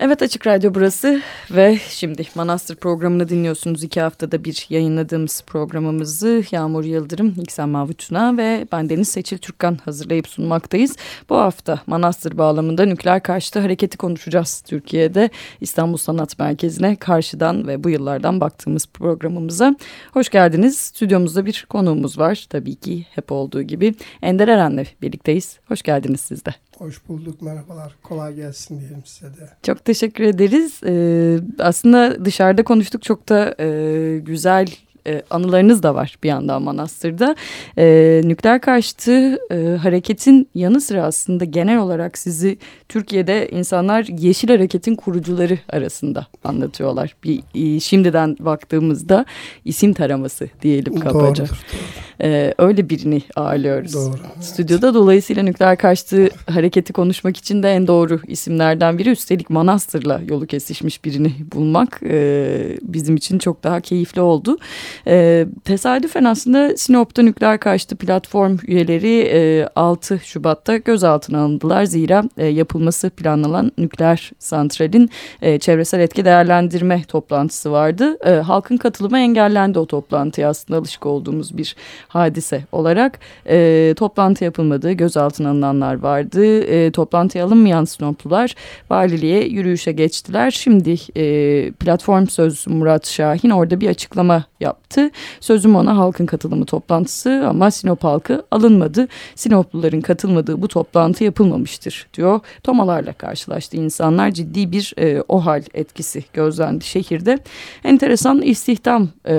Evet Açık Radyo burası ve şimdi Manastır programını dinliyorsunuz. iki haftada bir yayınladığımız programımızı Yağmur Yıldırım, İksen Mavutuna ve ben Deniz Seçil Türkkan hazırlayıp sunmaktayız. Bu hafta Manastır bağlamında nükleer karşıtı hareketi konuşacağız. Türkiye'de İstanbul Sanat Merkezi'ne karşıdan ve bu yıllardan baktığımız programımıza. Hoş geldiniz. Stüdyomuzda bir konuğumuz var. Tabii ki hep olduğu gibi Ender Eren'le birlikteyiz. Hoş geldiniz siz de. Hoş bulduk, merhabalar. Kolay gelsin diyelim size de. Çok teşekkür ederiz. Ee, aslında dışarıda konuştuk çok da e, güzel e, anılarınız da var bir yandan Manastır'da. E, nükleer karşıtı e, hareketin yanı sıra aslında genel olarak sizi Türkiye'de insanlar Yeşil Hareket'in kurucuları arasında anlatıyorlar. Bir e, şimdiden baktığımızda isim taraması diyelim kabaca. Doğrudur, doğru. E, öyle birini ağırlıyoruz. Doğru. Evet. Stüdyoda dolayısıyla nükleer karşıtı hareketi konuşmak için de en doğru isimlerden biri. Üstelik Manastır'la yolu kesişmiş birini bulmak e, bizim için çok daha keyifli oldu. E, tesadüfen aslında Sinop'ta nükleer karşıtı platform üyeleri e, 6 Şubat'ta gözaltına alındılar. Zira e, yapılması planlanan nükleer santralin e, çevresel etki değerlendirme toplantısı vardı. E, halkın katılımı engellendi o toplantıya aslında alışık olduğumuz bir hadise olarak. E, toplantı yapılmadı, gözaltına alınanlar vardı. E, toplantıya alınmayan Sinoplular valiliğe yürüyüşe geçtiler. Şimdi e, platform sözcüsü Murat Şahin orada bir açıklama yaptı. Sözüm ona halkın katılımı toplantısı ama Sinop halkı alınmadı. Sinopluların katılmadığı bu toplantı yapılmamıştır diyor. Tomalarla karşılaştı insanlar ciddi bir e, OHAL etkisi gözlendi şehirde. Enteresan istihdam e,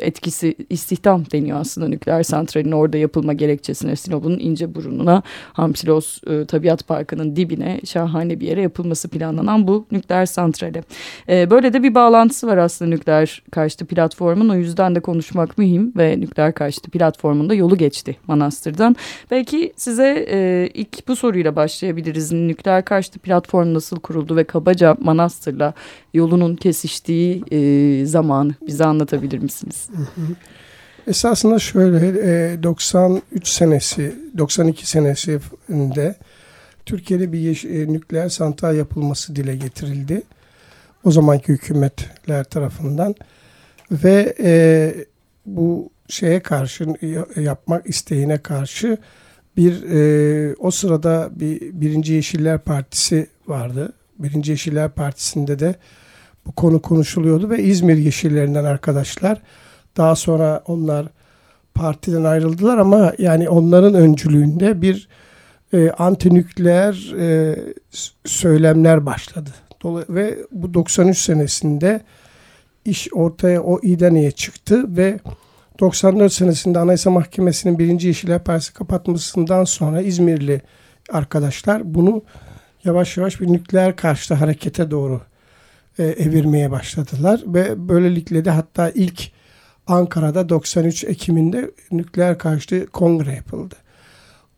etkisi istihdam deniyor aslında nükleer santralin orada yapılma gerekçesine Sinop'un ince burununa Hamsilos e, Tabiat Parkı'nın dibine şahane bir yere yapılması planlanan bu nükleer santrale. E, böyle de bir bağlantısı var aslında nükleer karşıtı platformun o yüzden de konuşmak mühim ve nükleer karşıtı platformunda yolu geçti Manastır'dan. Belki size e, ilk bu soruyla başlayabiliriz. Nükleer karşıtı platform nasıl kuruldu ve kabaca Manastır'la yolunun kesiştiği e, zamanı bize anlatabilir misiniz? Esasında şöyle 93 senesi 92 senesinde Türkiye'de bir nükleer santral yapılması dile getirildi. O zamanki hükümetler tarafından ve e, bu şeye karşı yapmak isteğine karşı bir e, o sırada bir Birinci Yeşiller Partisi vardı. Birinci Yeşiller Partisi'nde de bu konu konuşuluyordu ve İzmir Yeşillerinden arkadaşlar daha sonra onlar partiden ayrıldılar ama yani onların öncülüğünde bir e, antinükleer e, söylemler başladı. Dolayı, ve bu 93 senesinde iş ortaya o İDANE'ye çıktı ve 94 senesinde Anayasa Mahkemesi'nin birinci Yeşiller Partisi kapatmasından sonra İzmirli arkadaşlar bunu yavaş yavaş bir nükleer karşıtı harekete doğru e, evirmeye başladılar ve böylelikle de hatta ilk Ankara'da 93 Ekim'inde nükleer karşıtı kongre yapıldı.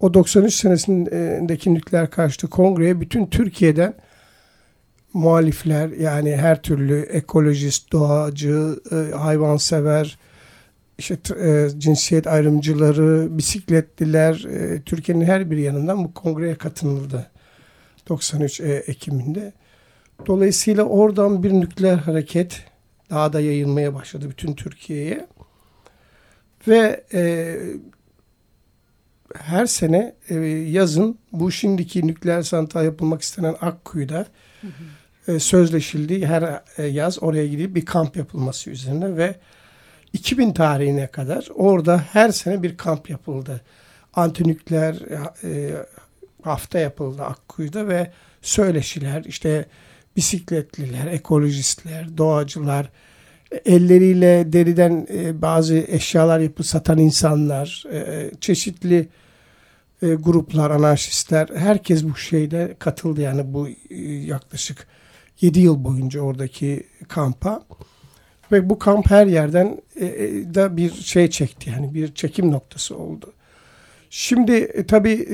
O 93 senesindeki nükleer karşıtı kongreye bütün Türkiye'den muhalifler yani her türlü ekolojist, doğacı, e, hayvansever, işte e, cinsiyet ayrımcıları, bisikletliler e, Türkiye'nin her bir yanından bu kongreye katıldı 93 e, Ekim'inde. Dolayısıyla oradan bir nükleer hareket daha da yayılmaya başladı bütün Türkiye'ye. Ve e, her sene e, yazın bu şimdiki nükleer santral yapılmak istenen Akkuyu'da hı hı. E, sözleşildi. Her e, yaz oraya gidip bir kamp yapılması üzerine ve 2000 tarihine kadar orada her sene bir kamp yapıldı. Antinükleer e, hafta yapıldı Akkuyu'da ve söyleşiler işte bisikletliler, ekolojistler, doğacılar, elleriyle deriden bazı eşyalar yapıp satan insanlar, çeşitli gruplar, anarşistler, herkes bu şeyde katıldı yani bu yaklaşık 7 yıl boyunca oradaki kampa. Ve bu kamp her yerden da bir şey çekti yani bir çekim noktası oldu. Şimdi tabii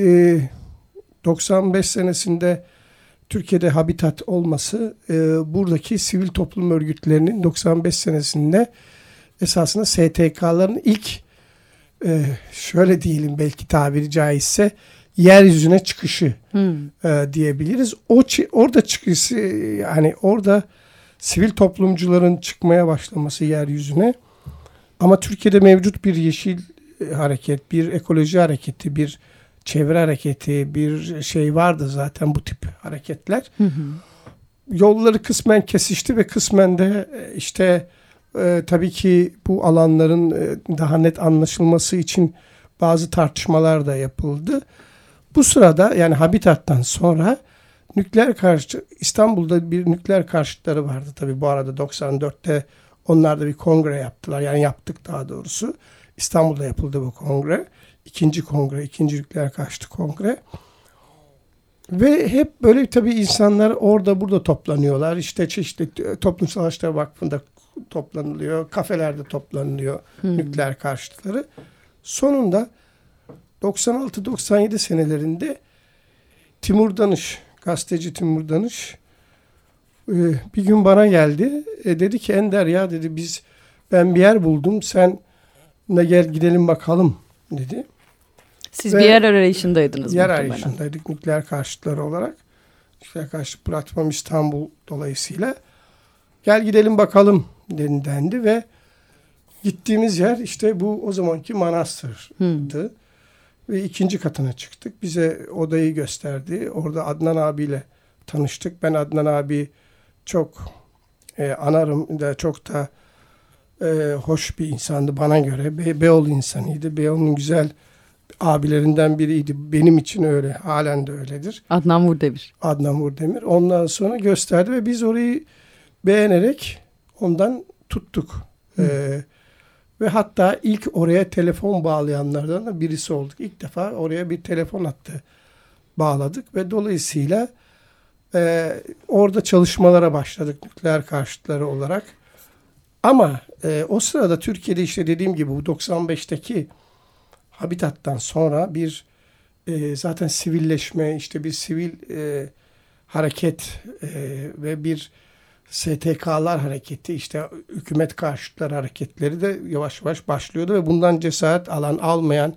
95 senesinde Türkiye'de habitat olması e, buradaki sivil toplum örgütlerinin 95 senesinde esasında STK'ların ilk e, şöyle diyelim belki tabiri caizse yeryüzüne çıkışı Hmm. e, diyebiliriz. O orada çıkışı yani orada sivil toplumcuların çıkmaya başlaması yeryüzüne ama Türkiye'de mevcut bir yeşil e, hareket, bir ekoloji hareketi, bir çevre hareketi, bir şey vardı zaten bu tip hareketler. Hı hı. Yolları kısmen kesişti ve kısmen de e, işte e, tabii ki bu alanların e, daha net anlaşılması için bazı tartışmalar da yapıldı. Bu sırada yani Habitat'tan sonra nükleer karşı İstanbul'da bir nükleer karşıtları vardı tabii bu arada 94'te onlar da bir kongre yaptılar. Yani yaptık daha doğrusu. İstanbul'da yapıldı bu kongre. İkinci kongre, ikinci nükleer karşıtı kongre. Ve hep böyle tabii insanlar orada burada toplanıyorlar. İşte çeşitli Toplumsal Araçlar Vakfı'nda toplanılıyor. Kafelerde toplanılıyor Hmm. nükleer karşıtları. Sonunda 96-97 senelerinde Timur Danış, gazeteci Timur Danış e, bir gün bana geldi. E, dedi ki Ender ya dedi biz ben bir yer buldum sen de gel gidelim bakalım dedi. Siz Ve bir yer arayışındaydınız Yer arayışındaydık nükleer karşıtları olarak. Nükleer karşıtı platform İstanbul dolayısıyla. Gel gidelim bakalım den- dendi ve gittiğimiz yer işte bu o zamanki manastırdı. Hmm. Ve ikinci katına çıktık. Bize odayı gösterdi. Orada Adnan abiyle tanıştık. Ben Adnan abi çok e, anarım da çok da e, hoş bir insandı bana göre. Be Beyoğlu insanıydı. Beyoğlu'nun güzel abilerinden biriydi. Benim için öyle. Halen de öyledir. Adnan Vurdemir. Adnan Vurdemir. Ondan sonra gösterdi ve biz orayı beğenerek ondan tuttuk. Ee, ve hatta ilk oraya telefon bağlayanlardan da birisi olduk. İlk defa oraya bir telefon hattı bağladık ve dolayısıyla e, orada çalışmalara başladık nükleer karşıtları olarak. Ama e, o sırada Türkiye'de işte dediğim gibi bu 95'teki Habitat'tan sonra bir e, zaten sivilleşme, işte bir sivil e, hareket e, ve bir STK'lar hareketi, işte hükümet karşıtları hareketleri de yavaş yavaş başlıyordu ve bundan cesaret alan almayan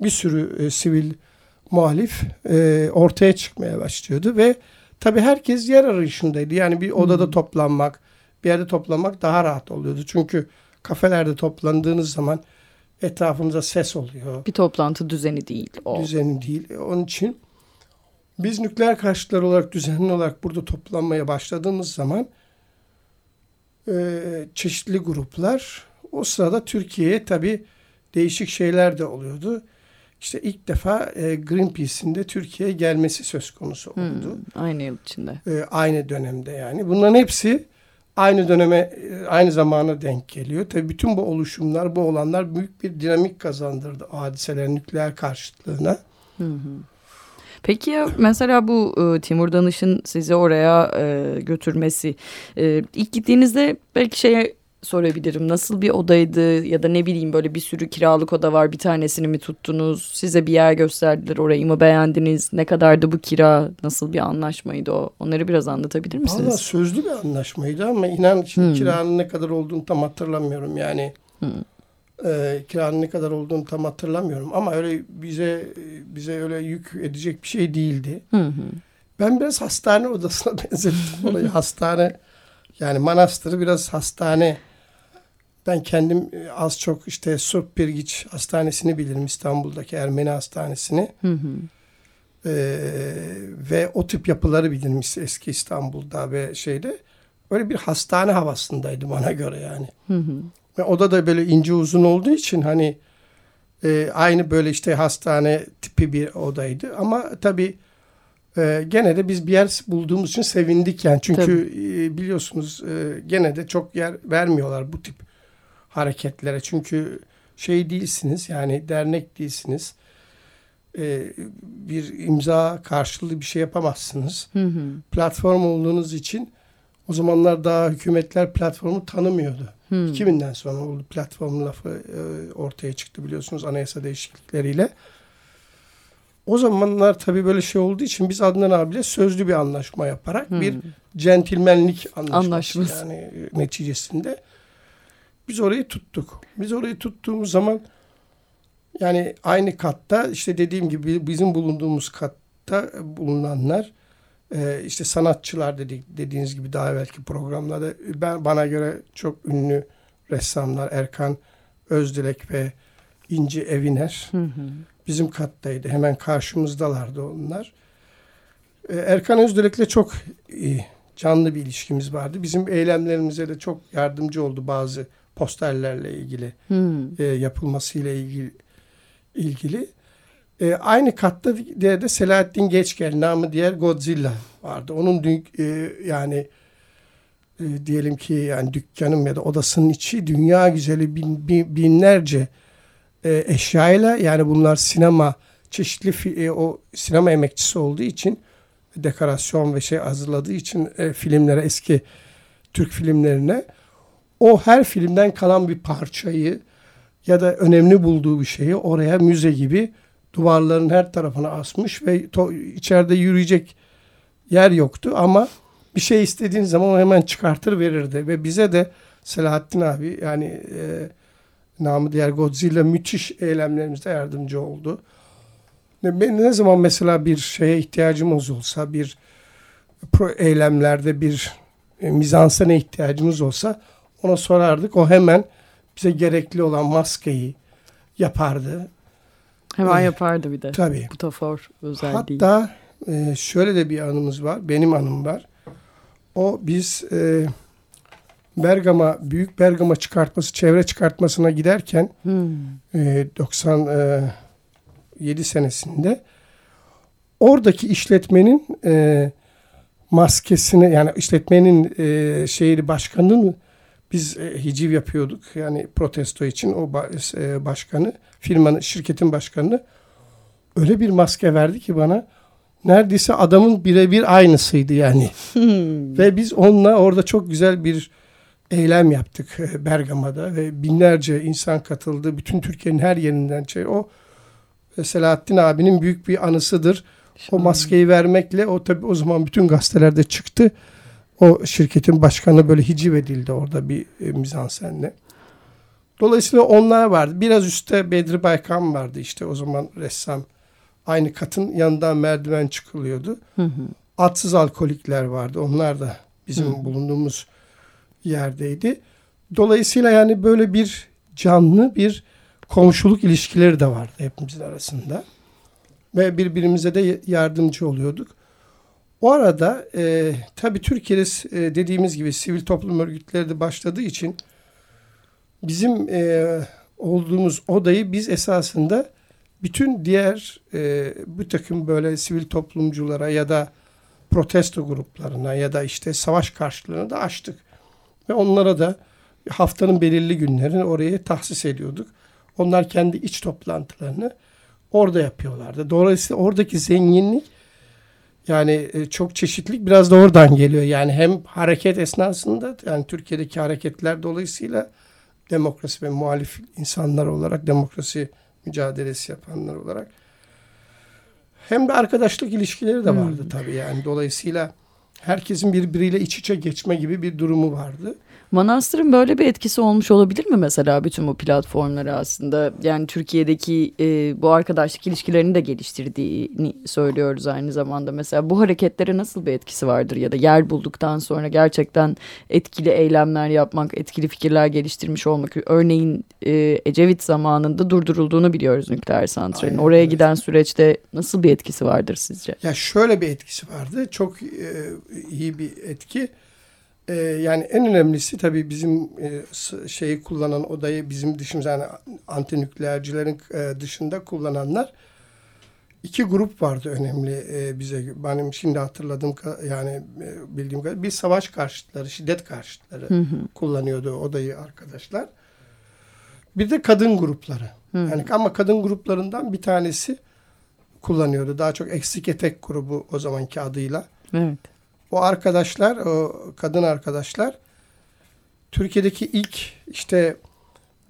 bir sürü e, sivil muhalif e, ortaya çıkmaya başlıyordu ve tabii herkes yer arayışındaydı. Yani bir odada toplanmak, bir yerde toplanmak daha rahat oluyordu. Çünkü kafelerde toplandığınız zaman etrafınıza ses oluyor Bir toplantı düzeni değil o. düzeni değil. Onun için biz nükleer karşıtları olarak düzenli olarak burada toplanmaya başladığımız zaman e, çeşitli gruplar o sırada Türkiye'ye tabii değişik şeyler de oluyordu. İşte ilk defa e, Greenpeace'in de Türkiye'ye gelmesi söz konusu Hmm, oldu. aynı yıl içinde. E, aynı dönemde yani. Bunların hepsi aynı döneme, e, aynı zamana denk geliyor. Tabii bütün bu oluşumlar, bu olanlar büyük bir dinamik kazandırdı hadiseler nükleer karşıtlığına. Hı hı. Peki ya mesela bu e, Timur Danış'ın sizi oraya e, götürmesi e, ilk gittiğinizde belki şeye sorabilirim nasıl bir odaydı ya da ne bileyim böyle bir sürü kiralık oda var bir tanesini mi tuttunuz size bir yer gösterdiler orayı mı beğendiniz ne kadardı bu kira nasıl bir anlaşmaydı o onları biraz anlatabilir Valla misiniz? sözlü bir anlaşmaydı ama inan şimdi Hmm. kiranın ne kadar olduğunu tam hatırlamıyorum. Yani Hmm. E, kiranın ne kadar olduğunu tam hatırlamıyorum ama öyle bize bize öyle yük edecek bir şey değildi. Hı hı. Ben biraz hastane odasına benzettim olayı. hastane yani manastırı biraz hastane. Ben kendim e, az çok işte Surp Birgiç Hastanesi'ni bilirim İstanbul'daki Ermeni Hastanesi'ni. Hı hı. Ee, ve o tip yapıları bilirim eski İstanbul'da ve şeyde. Öyle bir hastane havasındaydı bana göre yani. Hı hı. Ve oda da böyle ince uzun olduğu için hani e, aynı böyle işte hastane tipi bir odaydı. Ama tabii e, gene de biz bir yer bulduğumuz için sevindik yani. Çünkü e, biliyorsunuz e, gene de çok yer vermiyorlar bu tip hareketlere. Çünkü şey değilsiniz yani dernek değilsiniz. E, bir imza karşılığı bir şey yapamazsınız. Hı hı. Platform olduğunuz için o zamanlar daha hükümetler platformu tanımıyordu. Hı. 2000'den sonra oldu platform lafı e, ortaya çıktı biliyorsunuz anayasa değişiklikleriyle. O zamanlar tabii böyle şey olduğu için biz Adnan abiyle sözlü bir anlaşma yaparak Hı. bir centilmenlik anlaşması, Anlaşması. yani e, neticesinde biz orayı tuttuk. Biz orayı tuttuğumuz zaman Yani aynı katta işte dediğim gibi bizim bulunduğumuz katta bulunanlar e, işte sanatçılar dedik dediğiniz gibi daha belki programlarda ben bana göre çok ünlü ressamlar Erkan Özdilek ve İnci Eviner hı hı. bizim kattaydı. Hemen karşımızdalardı onlar. E, Erkan Özdilek'le çok iyi, canlı bir ilişkimiz vardı. Bizim eylemlerimize de çok yardımcı oldu bazı posterlerle ilgili hmm. e, yapılmasıyla ilgili ilgili. E, aynı katta de, de Selahattin Geçgel namı diğer Godzilla vardı. Onun dün, e, yani e, diyelim ki yani dükkanın ya da odasının içi dünya güzeli bin, bin, binlerce e, eşyayla yani bunlar sinema çeşitli e, o sinema emekçisi olduğu için dekorasyon ve şey hazırladığı için e, filmlere eski Türk filmlerine o her filmden kalan bir parçayı ya da önemli bulduğu bir şeyi oraya müze gibi duvarların her tarafına asmış ve içeride yürüyecek yer yoktu ama bir şey istediğin zaman hemen çıkartır verirdi ve bize de Selahattin abi yani e, namı diğer Godzilla müthiş eylemlerimizde yardımcı oldu. Ben ne zaman mesela bir şeye ihtiyacımız olsa bir pro eylemlerde bir e, mizansene ihtiyacımız olsa ona sorardık. O hemen bize gerekli olan maskeyi yapardı. Hemen ee, yapardı bir de. Tabii. Butafor özelliği. Hatta e, şöyle de bir anımız var. Benim anım var. O biz e, Bergama, Büyük Bergama çıkartması, çevre çıkartmasına giderken hmm. e, 97 e, senesinde oradaki işletmenin e, maskesini yani işletmenin e, şeyi başkanının biz e, hiciv yapıyorduk. Yani protesto için o e, başkanı, firmanın, şirketin başkanını öyle bir maske verdi ki bana neredeyse adamın birebir aynısıydı yani. Hmm. Ve biz onunla orada çok güzel bir eylem yaptık e, Bergama'da ve binlerce insan katıldı. Bütün Türkiye'nin her yerinden şey o Selahattin abinin büyük bir anısıdır. O maskeyi vermekle o tabi o zaman bütün gazetelerde çıktı. O şirketin başkanı böyle hiciv edildi orada bir e, mizansenle. Dolayısıyla onlar vardı. Biraz üstte Bedri Baykan vardı işte o zaman ressam. Aynı katın yanından merdiven çıkılıyordu. Hı hı. Atsız alkolikler vardı. Onlar da bizim hı. bulunduğumuz yerdeydi. Dolayısıyla yani böyle bir canlı bir komşuluk ilişkileri de vardı hepimizin arasında. Ve birbirimize de yardımcı oluyorduk. O arada e, tabii Türkiye'de e, dediğimiz gibi sivil toplum örgütleri de başladığı için bizim e, olduğumuz odayı biz esasında bütün diğer e, bu takım böyle sivil toplumculara ya da protesto gruplarına ya da işte savaş karşılarına da açtık. Ve onlara da haftanın belirli günlerini oraya tahsis ediyorduk. Onlar kendi iç toplantılarını orada yapıyorlardı. Dolayısıyla oradaki zenginlik yani e, çok çeşitlilik biraz da oradan geliyor. Yani hem hareket esnasında yani Türkiye'deki hareketler dolayısıyla demokrasi ve muhalif insanlar olarak demokrasi mücadelesi yapanlar olarak hem de arkadaşlık ilişkileri de vardı hmm. tabii yani dolayısıyla herkesin birbiriyle iç içe geçme gibi bir durumu vardı. Manastır'ın böyle bir etkisi olmuş olabilir mi mesela bütün bu platformları aslında? Yani Türkiye'deki e, bu arkadaşlık ilişkilerini de geliştirdiğini söylüyoruz aynı zamanda. Mesela bu hareketlere nasıl bir etkisi vardır ya da yer bulduktan sonra gerçekten etkili eylemler yapmak, etkili fikirler geliştirmiş olmak. Örneğin e, Ecevit zamanında durdurulduğunu biliyoruz nükleer santralin. Aynen, Oraya evet. giden süreçte nasıl bir etkisi vardır sizce? Ya şöyle bir etkisi vardı. Çok e, iyi bir etki. Ee, yani en önemlisi tabii bizim e, şeyi kullanan odayı bizim dışımızda yani antinükleercilerin e, dışında kullananlar iki grup vardı önemli e, bize. Benim şimdi hatırladığım yani e, bildiğim kadar bir savaş karşıtları, şiddet karşıtları hı hı. kullanıyordu odayı arkadaşlar. Bir de kadın grupları. Hı. Yani ama kadın gruplarından bir tanesi kullanıyordu. Daha çok eksik etek grubu o zamanki adıyla. Evet. O arkadaşlar, o kadın arkadaşlar Türkiye'deki ilk işte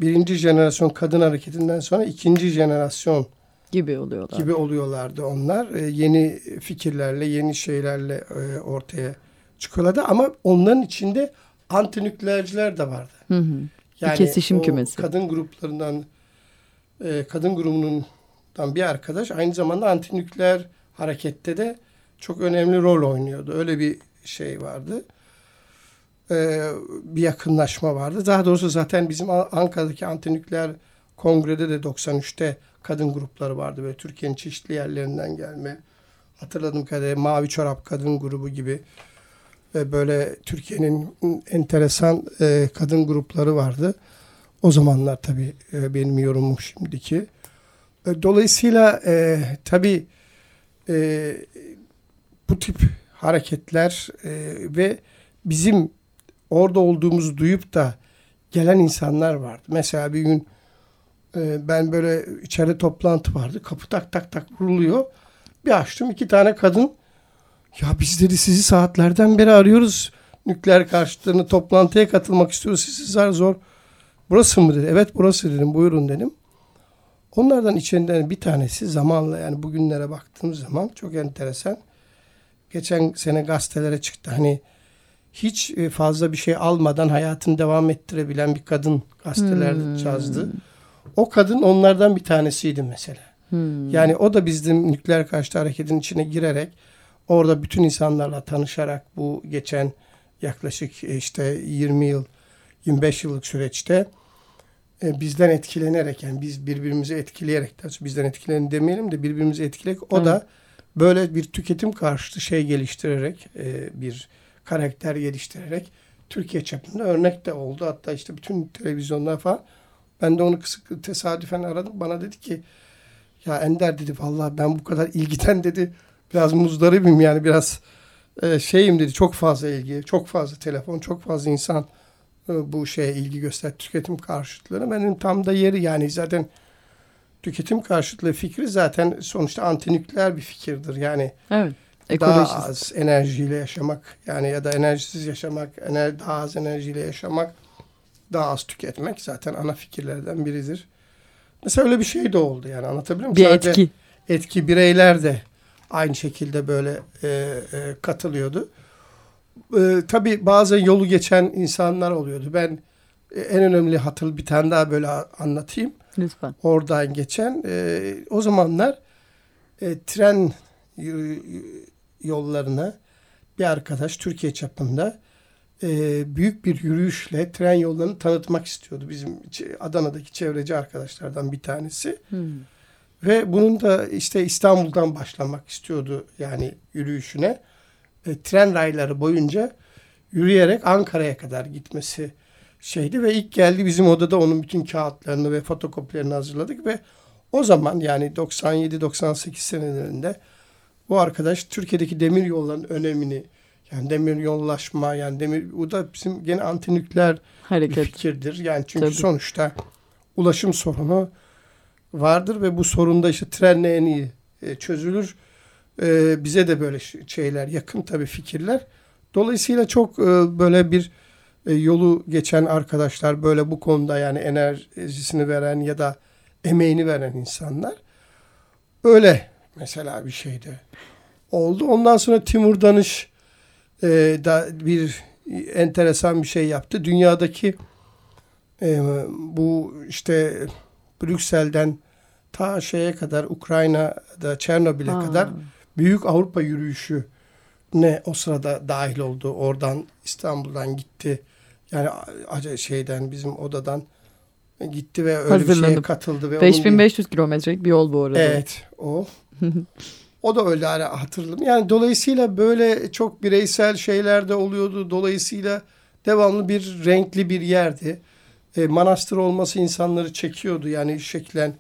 birinci jenerasyon kadın hareketinden sonra ikinci jenerasyon gibi oluyorlar. Gibi oluyorlardı onlar. E, yeni fikirlerle, yeni şeylerle e, ortaya çıkıyorlardı ama onların içinde antinükleerciler de vardı. Hı hı. Yani Bir kesişim kümesi. kadın gruplarından e, kadın grubundan bir arkadaş aynı zamanda antinükleer harekette de çok önemli rol oynuyordu. Öyle bir şey vardı. Ee, bir yakınlaşma vardı. Daha doğrusu zaten bizim Ankara'daki antinükleer kongrede de 93'te kadın grupları vardı. Böyle Türkiye'nin çeşitli yerlerinden gelme. Hatırladığım kadarıyla Mavi Çorap Kadın Grubu gibi ve böyle Türkiye'nin enteresan e, kadın grupları vardı. O zamanlar tabii e, benim yorumum şimdiki. E, dolayısıyla e, tabii e, bu tip hareketler e, ve bizim orada olduğumuzu duyup da gelen insanlar vardı. Mesela bir gün e, ben böyle içeride toplantı vardı. Kapı tak tak tak vuruluyor. Bir açtım iki tane kadın. Ya biz dedi sizi saatlerden beri arıyoruz. Nükleer karşıtlarını toplantıya katılmak istiyoruz. Sizi zar zor. Burası mı dedi. Evet burası dedim. Buyurun dedim. Onlardan içinden bir tanesi zamanla yani bugünlere baktığımız zaman çok enteresan. Geçen sene gazetelere çıktı. Hani hiç e, fazla bir şey almadan hayatını devam ettirebilen bir kadın gazeteler hmm. yazdı. O kadın onlardan bir tanesiydi mesela. Hmm. Yani o da bizim nükleer karşıtı hareketin içine girerek orada bütün insanlarla tanışarak bu geçen yaklaşık e, işte 20 yıl 25 yıllık süreçte e, bizden etkilenerek yani biz birbirimizi etkileyerek bizden etkilenin demeyelim de birbirimizi etkileyerek o hmm. da böyle bir tüketim karşıtı şey geliştirerek bir karakter geliştirerek Türkiye çapında örnek de oldu. Hatta işte bütün televizyonlar falan. Ben de onu kısık tesadüfen aradım. Bana dedi ki ya Ender dedi vallahi ben bu kadar ilgiden dedi biraz muzdaribim yani biraz e, şeyim dedi çok fazla ilgi, çok fazla telefon, çok fazla insan e, bu şeye ilgi göster tüketim karşıtlarına. Benim tam da yeri yani zaten tüketim karşıtlığı fikri zaten sonuçta antinükleer bir fikirdir. Yani evet. Ekolojist. daha az enerjiyle yaşamak yani ya da enerjisiz yaşamak, ener, daha az enerjiyle yaşamak, daha az tüketmek zaten ana fikirlerden biridir. Mesela öyle bir şey de oldu yani anlatabiliyor muyum? Bir Sadece etki. Etki bireyler de aynı şekilde böyle e, e, katılıyordu. E, tabii bazen yolu geçen insanlar oluyordu. Ben e, en önemli hatırlı bir tane daha böyle anlatayım. Lütfen. Oradan geçen. E, o zamanlar e, tren yollarına bir arkadaş Türkiye çapında e, büyük bir yürüyüşle tren yollarını tanıtmak istiyordu. Bizim Adana'daki çevreci arkadaşlardan bir tanesi. Hmm. Ve bunun da işte İstanbul'dan başlamak istiyordu yani yürüyüşüne. E, tren rayları boyunca yürüyerek Ankara'ya kadar gitmesi şeydi ve ilk geldi bizim odada onun bütün kağıtlarını ve fotokopilerini hazırladık ve o zaman yani 97-98 senelerinde bu arkadaş Türkiye'deki demir yolların önemini yani demir yollaşma yani demir bu da bizim gene antinükleer Hareket. bir fikirdir. Yani çünkü Tabii. sonuçta ulaşım sorunu vardır ve bu sorunda işte trenle en iyi e, çözülür. E, bize de böyle şeyler yakın tabii fikirler. Dolayısıyla çok e, böyle bir e, yolu geçen arkadaşlar böyle bu konuda yani enerjisini veren ya da emeğini veren insanlar öyle mesela bir şeydi oldu. Ondan sonra Timur Danış e, da bir enteresan bir şey yaptı. Dünyadaki e, bu işte Brüksel'den ta şeye kadar Ukrayna'da Çernobil'e kadar büyük Avrupa yürüyüşü ne o sırada dahil oldu. Oradan İstanbul'dan gitti. Yani şeyden bizim odadan gitti ve öyle bir şeye katıldı. Ve 5500 bir... kilometrelik bir yol bu arada. Evet o. O da öyle hani hatırladım. Yani dolayısıyla böyle çok bireysel şeyler de oluyordu. Dolayısıyla devamlı bir renkli bir yerdi. E, manastır olması insanları çekiyordu. Yani şeklen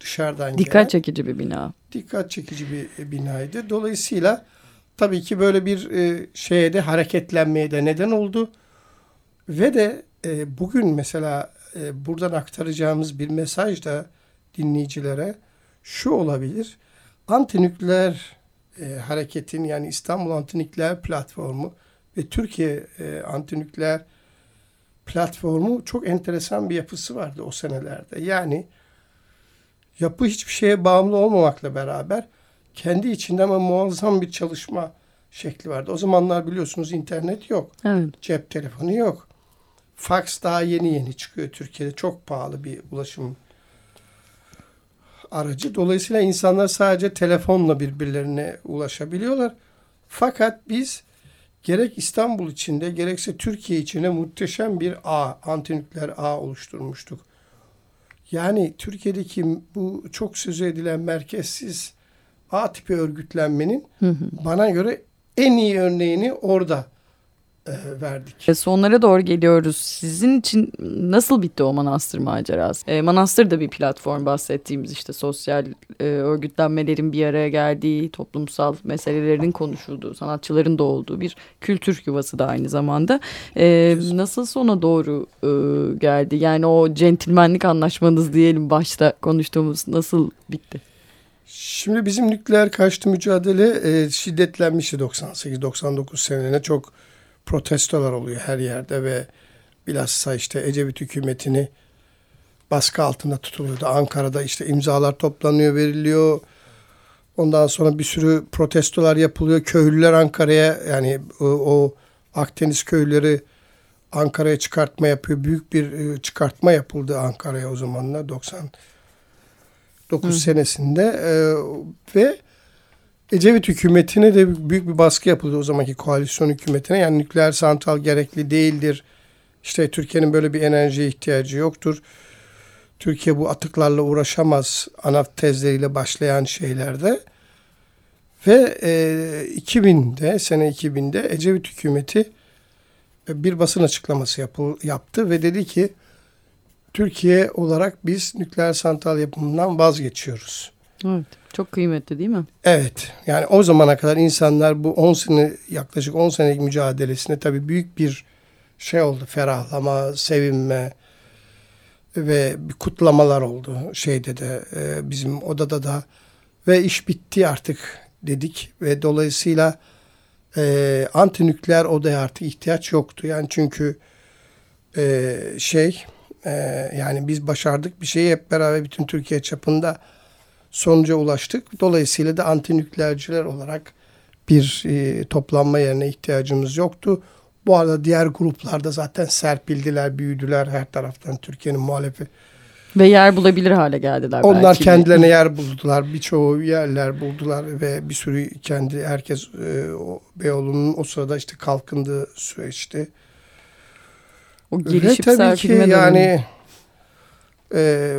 dışarıdan Dikkat gelen. çekici bir bina. Dikkat çekici bir e, binaydı. Dolayısıyla tabii ki böyle bir e, şeye de hareketlenmeye de neden oldu. Ve de e, bugün mesela e, buradan aktaracağımız bir mesaj da dinleyicilere şu olabilir antinükleer e, hareketin yani İstanbul Antinükleer Platformu ve Türkiye e, Antinükleer Platformu çok enteresan bir yapısı vardı o senelerde. Yani yapı hiçbir şeye bağımlı olmamakla beraber kendi içinde ama muazzam bir çalışma şekli vardı. O zamanlar biliyorsunuz internet yok. Evet. Cep telefonu yok. Fax daha yeni yeni çıkıyor Türkiye'de. Çok pahalı bir ulaşım aracı. Dolayısıyla insanlar sadece telefonla birbirlerine ulaşabiliyorlar. Fakat biz gerek İstanbul içinde gerekse Türkiye içinde muhteşem bir ağ, antinükleer ağ oluşturmuştuk. Yani Türkiye'deki bu çok sözü edilen merkezsiz A tipi örgütlenmenin hı hı. bana göre en iyi örneğini orada verdik. E, sonlara doğru geliyoruz. Sizin için nasıl bitti o manastır macerası? E, manastır da bir platform bahsettiğimiz işte sosyal e, örgütlenmelerin bir araya geldiği, toplumsal meselelerin konuşulduğu, sanatçıların da olduğu bir kültür yuvası da aynı zamanda. E, nasıl sona doğru e, geldi? Yani o centilmenlik anlaşmanız diyelim başta konuştuğumuz nasıl bitti? Şimdi bizim nükleer karşıtı mücadele e, şiddetlenmişti 98-99 senelerine çok protestolar oluyor her yerde ve bilhassa işte Ecevit hükümetini baskı altında tutuluyordu. Ankara'da işte imzalar toplanıyor, veriliyor. Ondan sonra bir sürü protestolar yapılıyor. Köylüler Ankara'ya yani o, o Akdeniz köyleri Ankara'ya çıkartma yapıyor. Büyük bir e, çıkartma yapıldı Ankara'ya o zamanlar 99 Hı. senesinde e, ve Ecevit hükümetine de büyük bir baskı yapıldı o zamanki koalisyon hükümetine. Yani nükleer santral gerekli değildir. İşte Türkiye'nin böyle bir enerjiye ihtiyacı yoktur. Türkiye bu atıklarla uğraşamaz ana tezleriyle başlayan şeylerde. Ve e, 2000'de, sene 2000'de Ecevit hükümeti e, bir basın açıklaması yapı, yaptı ve dedi ki Türkiye olarak biz nükleer santral yapımından vazgeçiyoruz. Evet. Çok kıymetli değil mi? Evet. Yani o zamana kadar insanlar bu 10 sene yaklaşık 10 senelik mücadelesinde tabii büyük bir şey oldu. Ferahlama, sevinme ve kutlamalar oldu şeyde de e, bizim odada da ve iş bitti artık dedik ve dolayısıyla e, antinükleer odaya artık ihtiyaç yoktu. Yani çünkü e, şey e, yani biz başardık bir şeyi hep beraber bütün Türkiye çapında sonuca ulaştık. Dolayısıyla da antinükleerciler olarak bir e, toplanma yerine ihtiyacımız yoktu. Bu arada diğer gruplarda zaten serpildiler, büyüdüler her taraftan Türkiye'nin muhalefi. Ve yer bulabilir hale geldiler. Onlar belki. kendilerine yer buldular. Birçoğu yerler buldular ve bir sürü kendi herkes e, o Beyoğlu'nun o sırada işte kalkındığı süreçti. O gelişip ve tabii ki yani e,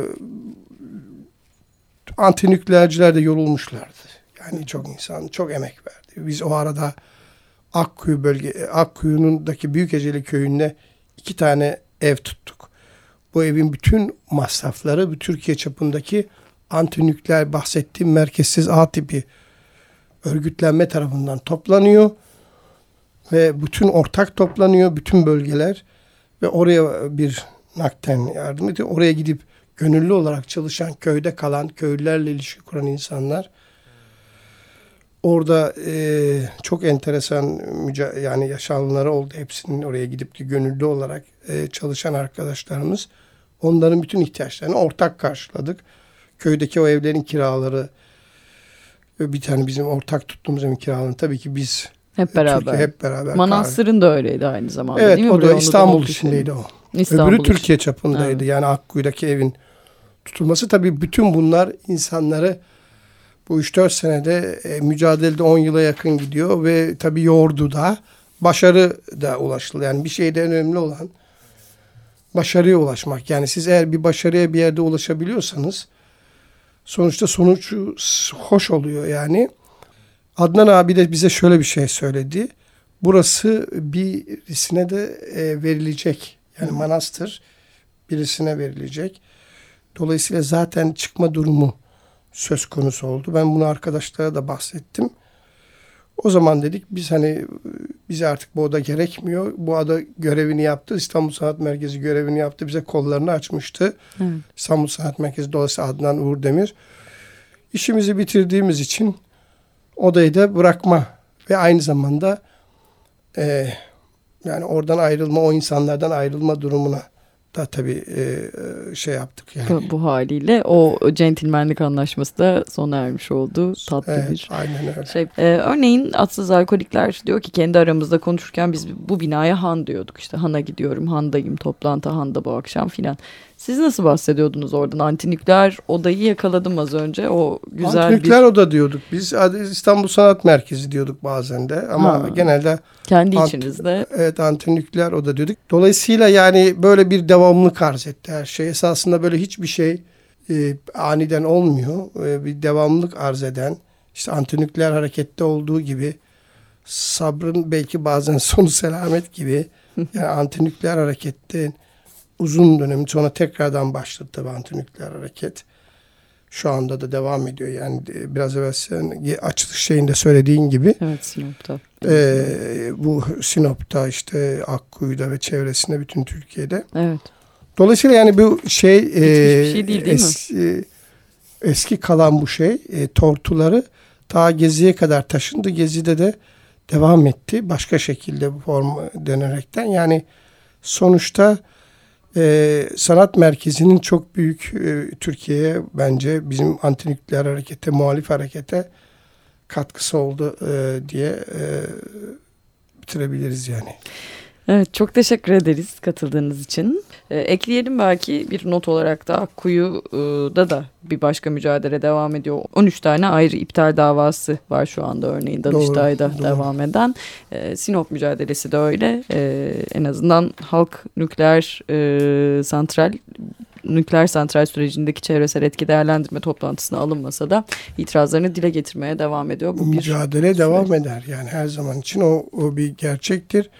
antinükleerciler de yorulmuşlardı. Yani çok insan çok emek verdi. Biz o arada Akkuyu bölge Akkuyu'nundaki Büyükeceli köyünde iki tane ev tuttuk. Bu evin bütün masrafları bir Türkiye çapındaki antinükleer bahsettiğim merkezsiz A tipi örgütlenme tarafından toplanıyor ve bütün ortak toplanıyor bütün bölgeler ve oraya bir nakten yardım ediyor. Oraya gidip gönüllü olarak çalışan köyde kalan köylülerle ilişki kuran insanlar orada e, çok enteresan yani yaşananları oldu. Hepsinin oraya gidip de gönüllü olarak e, çalışan arkadaşlarımız onların bütün ihtiyaçlarını ortak karşıladık. Köydeki o evlerin kiraları bir tane bizim ortak tuttuğumuz evin kiralarını tabii ki biz hep beraber. Türkiye hep beraber. Manastırın da öyleydi aynı zamanda evet, değil mi? o da İstanbul içindeydi o. İstanbul Öbürü Türkiye çapındaydı. Evet. Yani Akkuyu'daki evin tutulması tabii bütün bunlar insanları bu 3-4 senede e, mücadelede 10 yıla yakın gidiyor ve tabii yoğurdu da başarı da ulaşıldı. Yani bir şeyde önemli olan başarıya ulaşmak. Yani siz eğer bir başarıya bir yerde ulaşabiliyorsanız sonuçta sonuç hoş oluyor yani. Adnan abi de bize şöyle bir şey söyledi. Burası birisine de e, verilecek. Yani manastır birisine verilecek. Dolayısıyla zaten çıkma durumu söz konusu oldu. Ben bunu arkadaşlara da bahsettim. O zaman dedik biz hani bize artık bu oda gerekmiyor. Bu ada görevini yaptı. İstanbul Sanat Merkezi görevini yaptı. Bize kollarını açmıştı. Hı. İstanbul Sanat Merkezi dolayısıyla Adnan Uğur Demir. İşimizi bitirdiğimiz için odayı da bırakma ve aynı zamanda e, yani oradan ayrılma o insanlardan ayrılma durumuna da tabii e, e, şey yaptık yani. Bu haliyle o centilmenlik anlaşması da sona ermiş oldu. Tatlı evet, bir aynen öyle. şey. E, örneğin atsız alkolikler diyor ki kendi aramızda konuşurken biz bu binaya han diyorduk. İşte hana gidiyorum, handayım, toplantı handa bu akşam filan. Siz nasıl bahsediyordunuz oradan? Antinükleer odayı yakaladım az önce. O güzel Antinükleer bir... oda diyorduk. Biz İstanbul Sanat Merkezi diyorduk bazen de. Ama Ha. genelde Kendi Ant- içinizde. evet antinükleer oda diyorduk. Dolayısıyla yani böyle bir devamlılık arz etti her şey. Esasında böyle hiçbir şey e, aniden olmuyor. E, bir devamlılık arz eden işte antinükleer harekette olduğu gibi sabrın belki bazen sonu selamet gibi yani antinükleer harekette uzun dönem sonra tekrardan başladı tabii antinükleer hareket. Şu anda da devam ediyor. Yani e, biraz evvel sen açılış şeyinde söylediğin gibi Evet Sinop'ta. e, bu Sinop'ta işte Akkuyu'da ve çevresinde bütün Türkiye'de. Evet. Dolayısıyla yani bu şey, e, şey değil, değil mi? eski, eski kalan bu şey e, tortuları ta Gezi'ye kadar taşındı. Gezi'de de devam etti. Başka şekilde bu form dönerekten. Yani sonuçta e, sanat merkezinin çok büyük e, Türkiye'ye bence bizim antinükleer harekete, muhalif harekete katkısı oldu e, diye e, bitirebiliriz yani. Evet çok teşekkür ederiz katıldığınız için. Ee, ekleyelim belki bir not olarak da Akkuyu'da da bir başka mücadele devam ediyor. 13 tane ayrı iptal davası var şu anda örneğin Danıştay'da doğru. devam eden. Ee, Sinop mücadelesi de öyle. Ee, en azından halk nükleer e, santral nükleer santral sürecindeki çevresel etki değerlendirme toplantısına alınmasa da itirazlarını dile getirmeye devam ediyor. Bu bir Mücadele devam eder yani her zaman için o, o bir gerçektir.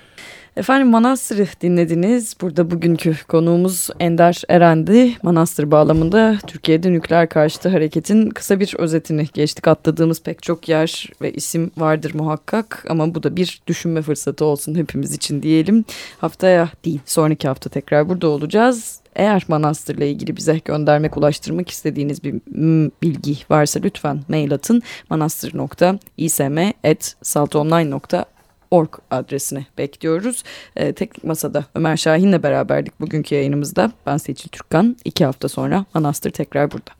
Efendim Manastır'ı dinlediniz. Burada bugünkü konuğumuz Ender Erendi. Manastır bağlamında Türkiye'de nükleer karşıtı hareketin kısa bir özetini geçtik. Atladığımız pek çok yer ve isim vardır muhakkak. Ama bu da bir düşünme fırsatı olsun hepimiz için diyelim. Haftaya değil sonraki hafta tekrar burada olacağız. Eğer Manastır'la ilgili bize göndermek, ulaştırmak istediğiniz bir bilgi varsa lütfen mail atın. manastır.ism.saltonline.org org adresine bekliyoruz. Ee, Teknik Masa'da Ömer Şahin'le beraberdik bugünkü yayınımızda. Ben Seçil Türkkan. İki hafta sonra Manastır tekrar burada.